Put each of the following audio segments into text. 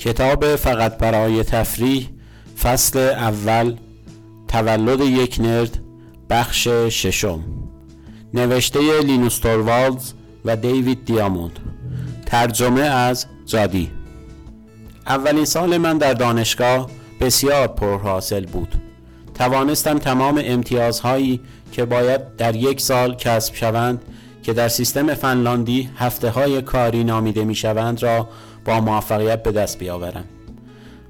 کتاب فقط برای تفریح فصل اول تولد یک نرد بخش ششم. نوشته لینوس توروالدز و دیوید دیاموند. ترجمه از جادی. اولین سال من در دانشگاه بسیار پرحاصل بود. توانستم تمام امتیازهایی که باید در یک سال کسب شوند که در سیستم فنلاندی هفته های کاری نامیده می شوند را با موفقیت به دست بیاورم.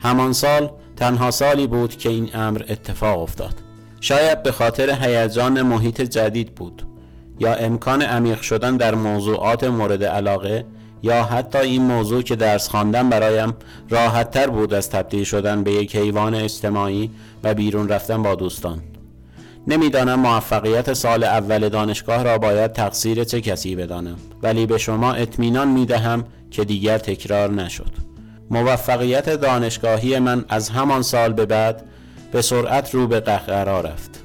همان سال تنها سالی بود که این امر اتفاق افتاد. شاید به خاطر هیجان محیط جدید بود یا امکان عمیق شدن در موضوعات مورد علاقه یا حتی این موضوع که درس خواندن برایم راحت تر بود از تبدیل شدن به یک حیوان اجتماعی و بیرون رفتن با دوستان. نمی‌دانم موفقیت سال اول دانشگاه را باید تقصیر چه کسی بدانم. ولی به شما اطمینان می دهم که دیگر تکرار نشد. موفقیت دانشگاهی من از همان سال به بعد به سرعت رو به قهقرا رفت.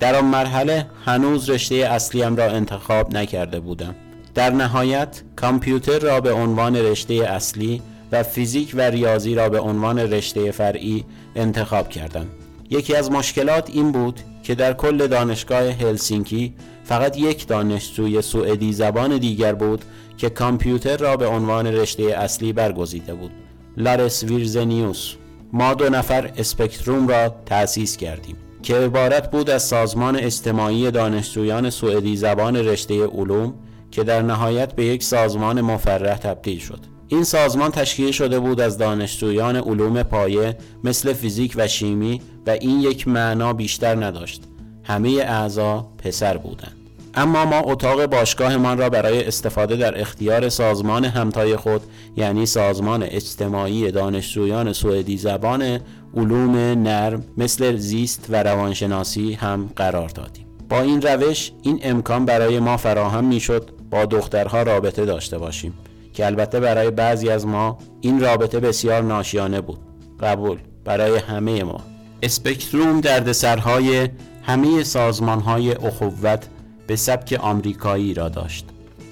در آن مرحله هنوز رشته اصلیم را انتخاب نکرده بودم. در نهایت کامپیوتر را به عنوان رشته اصلی و فیزیک و ریاضی را به عنوان رشته فرعی انتخاب کردم. یکی از مشکلات این بود که در کل دانشگاه هلسینکی فقط یک دانشجوی سوئدی زبان دیگر بود که کامپیوتر را به عنوان رشته اصلی برگزیده بود. لارس ویرزنیوس. ما دو نفر اسپکتروم را تأسیس کردیم که عبارت بود از سازمان اجتماعی دانشجویان سوئدی زبان رشته علوم که در نهایت به یک سازمان مفرح تبدیل شد. این سازمان تشکیل شده بود از دانشجویان علوم پایه مثل فیزیک و شیمی و این یک معنا بیشتر نداشت. همه اعضا پسر بودند. اما ما اتاق باشگاهمان را برای استفاده در اختیار سازمان همتای خود یعنی سازمان اجتماعی دانشجویان سوئدی زبان علوم نرم مثل زیست و روانشناسی هم قرار دادیم. با این روش این امکان برای ما فراهم می‌شد با دخترها رابطه داشته باشیم. که البته برای بعضی از ما این رابطه بسیار ناشیانه بود. قبول برای همه ما. اسپکتروم دردسرهای همه سازمانهای اخوت به سبک آمریکایی را داشت.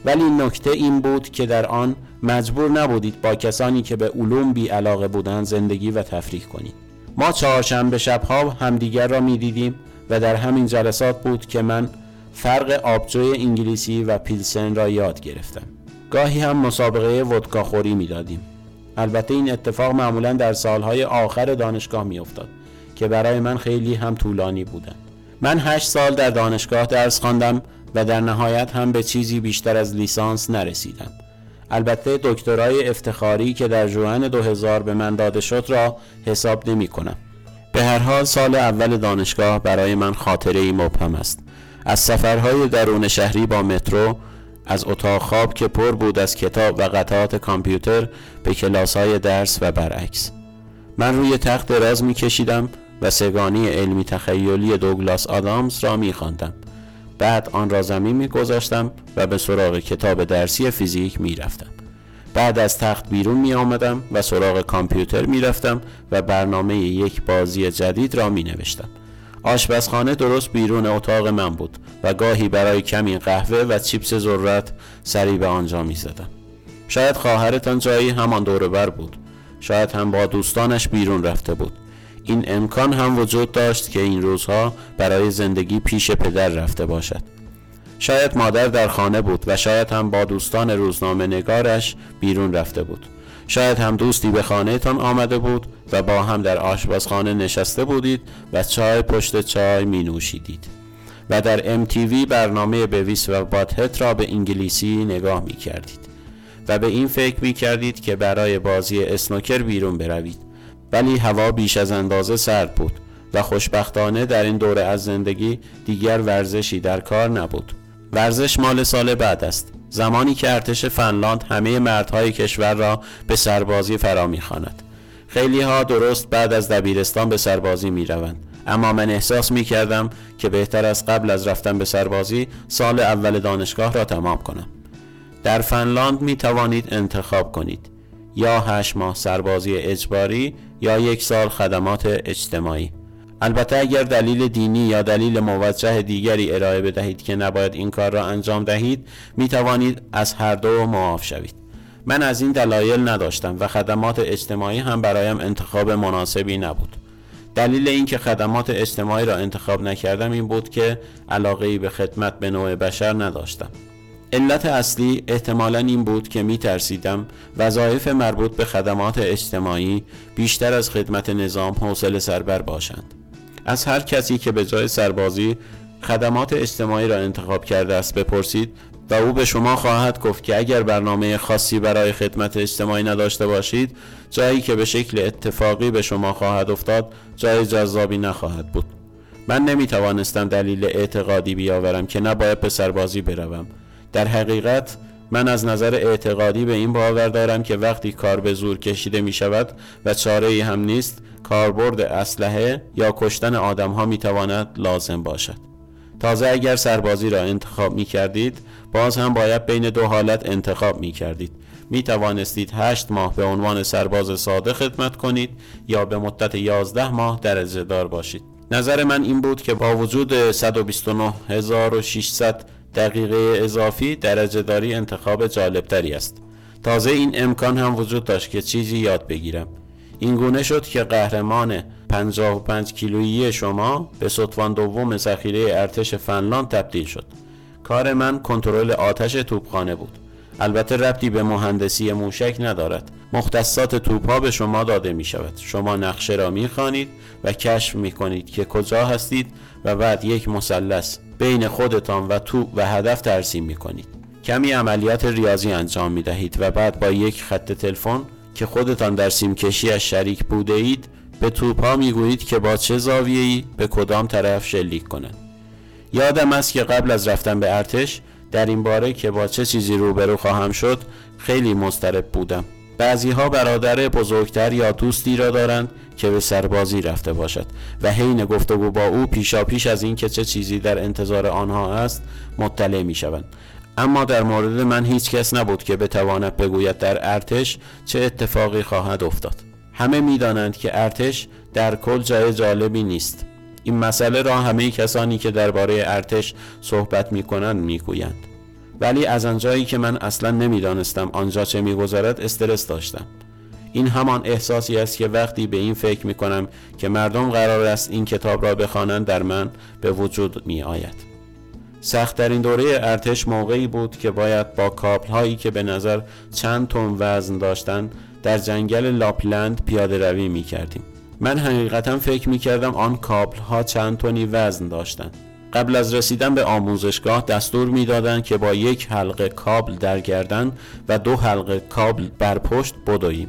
ولی نکته این بود که در آن مجبور نبودید با کسانی که به علوم بی علاقه بودند زندگی و تفریح کنید. ما چهارشنبه شبها همدیگر را می‌دیدیم و در همین جلسات بود که من فرق آبجوی انگلیسی و پیلسن را یاد گرفتم. گاهی هم مسابقه ودکاخوری می‌دادیم. البته این اتفاق معمولا در سالهای آخر دانشگاه میافتاد که برای من خیلی هم طولانی بودند. من هشت سال در دانشگاه درس خواندم و در نهایت هم به چیزی بیشتر از لیسانس نرسیدم. البته دکترای افتخاری که در جوان 2000 به من داده شد را حساب نمی کنم به هر حال سال اول دانشگاه برای من خاطره ای مبهم است. از سفرهای درون شهری با مترو از اتاق خواب که پر بود از کتاب و قطعات کامپیوتر به کلاس های درس و برعکس من روی تخت دراز می کشیدم و سگانی علمی تخیلی دوگلاس آدامز را می خواندم. بعد آن را زمین می گذاشتم و به سراغ کتاب درسی فیزیک می رفتم. بعد از تخت بیرون می آمدم و سراغ کامپیوتر می رفتم و برنامه یک بازی جدید را می نوشتم. آشپزخانه درست بیرون اتاق من بود و گاهی برای کمی قهوه و چیپس ذرت سری به آنجا می زدم. شاید خواهرتان جایی همان دور بر بود. شاید هم با دوستانش بیرون رفته بود. این امکان هم وجود داشت که این روزها برای زندگی پیش پدر رفته باشد. شاید مادر در خانه بود و شاید هم با دوستان روزنامه نگارش بیرون رفته بود. شاید هم دوستی به خانهتان آمده بود و با هم در آشپزخانه نشسته بودید و چای پشت چای می نوشیدید و در MTV برنامه بویس و باتهت را به انگلیسی نگاه می کردید و به این فکر می کردید که برای بازی اسنوکر بیرون بروید. ولی هوا بیش از اندازه سرد بود و خوشبختانه در این دوره از زندگی دیگر ورزشی در کار نبود. ورزش مال سال بعد است. زمانی که ارتش فنلاند همه مردهای کشور را به سربازی فرا می‌خواند. خیلی ها درست بعد از دبیرستان به سربازی می روند. اما من احساس می کردم که بهتر از قبل از رفتن به سربازی سال اول دانشگاه را تمام کنم. در فنلاند می توانید انتخاب کنید. یا هشت ماه سربازی اجباری یا یک سال خدمات اجتماعی. البته اگر دلیل دینی یا دلیل موجه دیگری ارائه بدهید که نباید این کار را انجام دهید می توانید از هر دو معاف شوید. من از این دلایل نداشتم و خدمات اجتماعی هم برایم انتخاب مناسبی نبود. دلیل اینکه خدمات اجتماعی را انتخاب نکردم این بود که علاقه به خدمت به نوع بشر نداشتم. علت اصلی احتمالا این بود که می ترسیدم وظایف مربوط به خدمات اجتماعی بیشتر از خدمت نظام حوصله سربر باشند. از هر کسی که به جای سربازی خدمات اجتماعی را انتخاب کرده است بپرسید و او به شما خواهد گفت که اگر برنامه خاصی برای خدمت اجتماعی نداشته باشید جایی که به شکل اتفاقی به شما خواهد افتاد جای جذابی نخواهد بود. من نمی توانستم دلیل اعتقادی بیاورم که نباید به سربازی بروم. در حقیقت من از نظر اعتقادی به این باور دارم که وقتی کار به زور کشیده می شود و چاره ای هم نیست کاربرد اسلحه یا کشتن آدم ها می تواند لازم باشد. تازه اگر سربازی را انتخاب می کردید باز هم باید بین دو حالت انتخاب می کردید می توانستید هشت ماه به عنوان سرباز ساده خدمت کنید یا به مدت 11 ماه درجه دار باشید. نظر من این بود که با وجود 129600 دقیقه اضافی درجه داری انتخاب جالبتری است. تازه این امکان هم وجود داشت که چیزی یاد بگیرم. این گونه شد که قهرمان 55 کیلویی شما به سطفان دوم ذخیره ارتش فنلاند تبدیل شد. کار من کنترل آتش توپخانه بود. البته ربطی به مهندسی موشک ندارد. مختصات توپ به شما داده می شود شما نقشه را می خانید و کشف می کنید که کجا هستید و بعد یک مثلث بین خودتان و تو و هدف ترسیم می کنید کمی عملیات ریاضی انجام می دهید و بعد با یک خط تلفن که خودتان در سیمکشی از شریک بوده اید به توپا می گویید که با چه زاویه‌ای به کدام طرف شلیک کنند یادم است که قبل از رفتن به ارتش در این باره که با چه چیزی روبرو خواهم شد خیلی مضطرب بودم. بعضی ها برادر بزرگتر یا دوستی را دارند که به سربازی رفته باشد و حین گفتگو با او پیشا پیش از اینکه چه چیزی در انتظار آنها است مطلع می شوند اما در مورد من هیچ کس نبود که بتواند بگوید در ارتش چه اتفاقی خواهد افتاد. همه می‌دانند که ارتش در کل جای جالبی نیست. این مسئله را همه کسانی که درباره ارتش صحبت می کنند می ولی از آنجایی که من اصلا نمی‌دانستم آنجا چه میگذرد استرس داشتم. این همان احساسی است که وقتی به این فکر می کنم که مردم قرار است این کتاب را بخوانند در من به وجود می آید سختترین دوره ارتش موقعی بود که باید با کابل هایی که به نظر چند تن وزن داشتند در جنگل لاپلند پیاده روی می کردیم من حقیقتا فکر می کردم آن کابل ها چند تنی وزن داشتند. قبل از رسیدن به آموزشگاه دستور می‌دادند که با یک حلقه کابل در گردن و دو حلقه کابل بر پشت بدویم.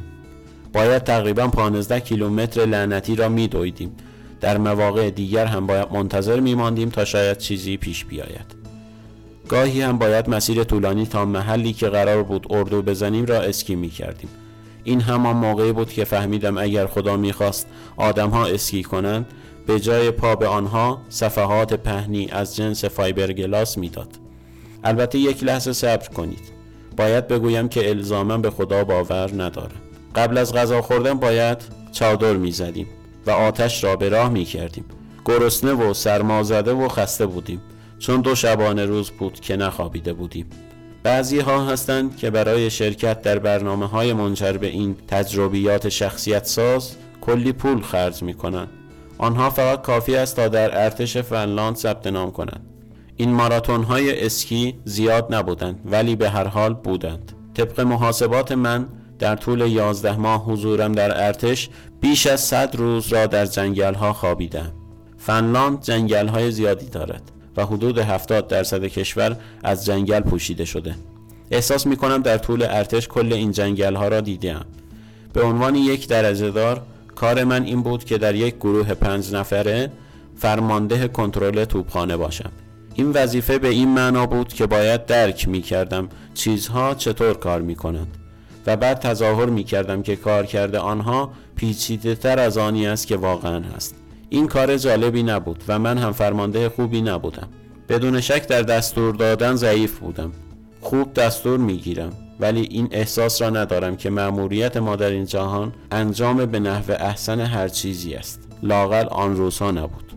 باید تقریبا 15 کیلومتر لعنتی را میدویدیم. در مواقع دیگر هم باید منتظر میماندیم تا شاید چیزی پیش بیاید. گاهی هم باید مسیر طولانی تا محلی که قرار بود اردو بزنیم را اسکی می کردیم این همان موقعی بود که فهمیدم اگر خدا می‌خواست آدمها اسکی کنند به جای پا به آنها صفحات پهنی از جنس فایبرگلاس می‌داد. البته یک لحظه صبر کنید. باید بگویم که الزاما به خدا باور ندارم. قبل از غذا خوردن باید چادر می‌زدیم و آتش را به راه می کردیم گرسنه و سرمازده و خسته بودیم. چون دو شبانه روز بود که نخوابیده بودیم. بعضی ها هستند که برای شرکت در برنامه های منجر به این تجربیات شخصیت ساز کلی پول خرج می کنند آنها فقط کافی است تا در ارتش فنلاند ثبت نام کنند. این ماراتون های اسکی زیاد نبودند ولی به هر حال بودند. طبق محاسبات من در طول 11 ماه حضورم در ارتش بیش از 100 روز را در جنگل ها خوابیدم. فنلاند جنگل های زیادی دارد. و حدود 70 درصد کشور از جنگل پوشیده شده. احساس می کنم در طول ارتش کل این جنگل ها را دیدم به عنوان یک درجه دار کار من این بود که در یک گروه پنج نفره فرمانده کنترل توپخانه باشم. این وظیفه به این معنا بود که باید درک می کردم چیزها چطور کار می کنند و بعد تظاهر می کردم که کار کرده آنها پیچیده تر از آنی است که واقعا هست. این کار جالبی نبود و من هم فرمانده خوبی نبودم. بدون شک در دستور دادن ضعیف بودم. خوب دستور می گیرم ولی این احساس را ندارم که مأموریت ما در این جهان انجام به نحو احسن هر چیزی است. لاقل آن روزها نبود.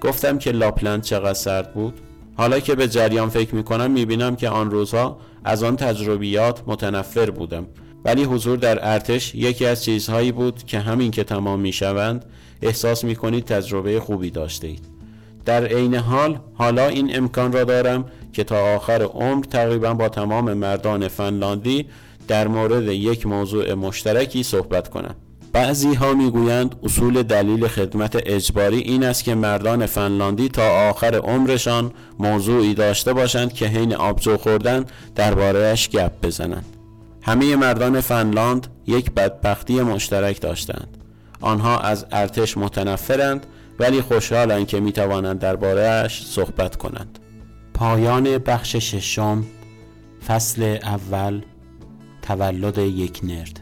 گفتم که لاپلند چقدر سرد بود؟ حالا که به جریان فکر می‌کنم می‌بینم که آن روزها از آن تجربیات متنفر بودم. ولی حضور در ارتش یکی از چیزهایی بود که همین که تمام می‌شوند احساس می‌کنید تجربه خوبی داشته اید. در عین حال حالا این امکان را دارم که تا آخر عمر تقریبا با تمام مردان فنلاندی در مورد یک موضوع مشترکی صحبت کنم. بعضی ها می‌گویند اصول دلیل خدمت اجباری این است که مردان فنلاندی تا آخر عمرشان موضوعی داشته باشند که حین آبجو خوردن دربارهش گپ بزنند. همه مردان فنلاند یک بدبختی مشترک داشتند. آنها از ارتش متنفرند ولی خوشحالند که می‌توانند دربارهش صحبت کنند. پایان بخش ششم فصل اول تولد یک نرد.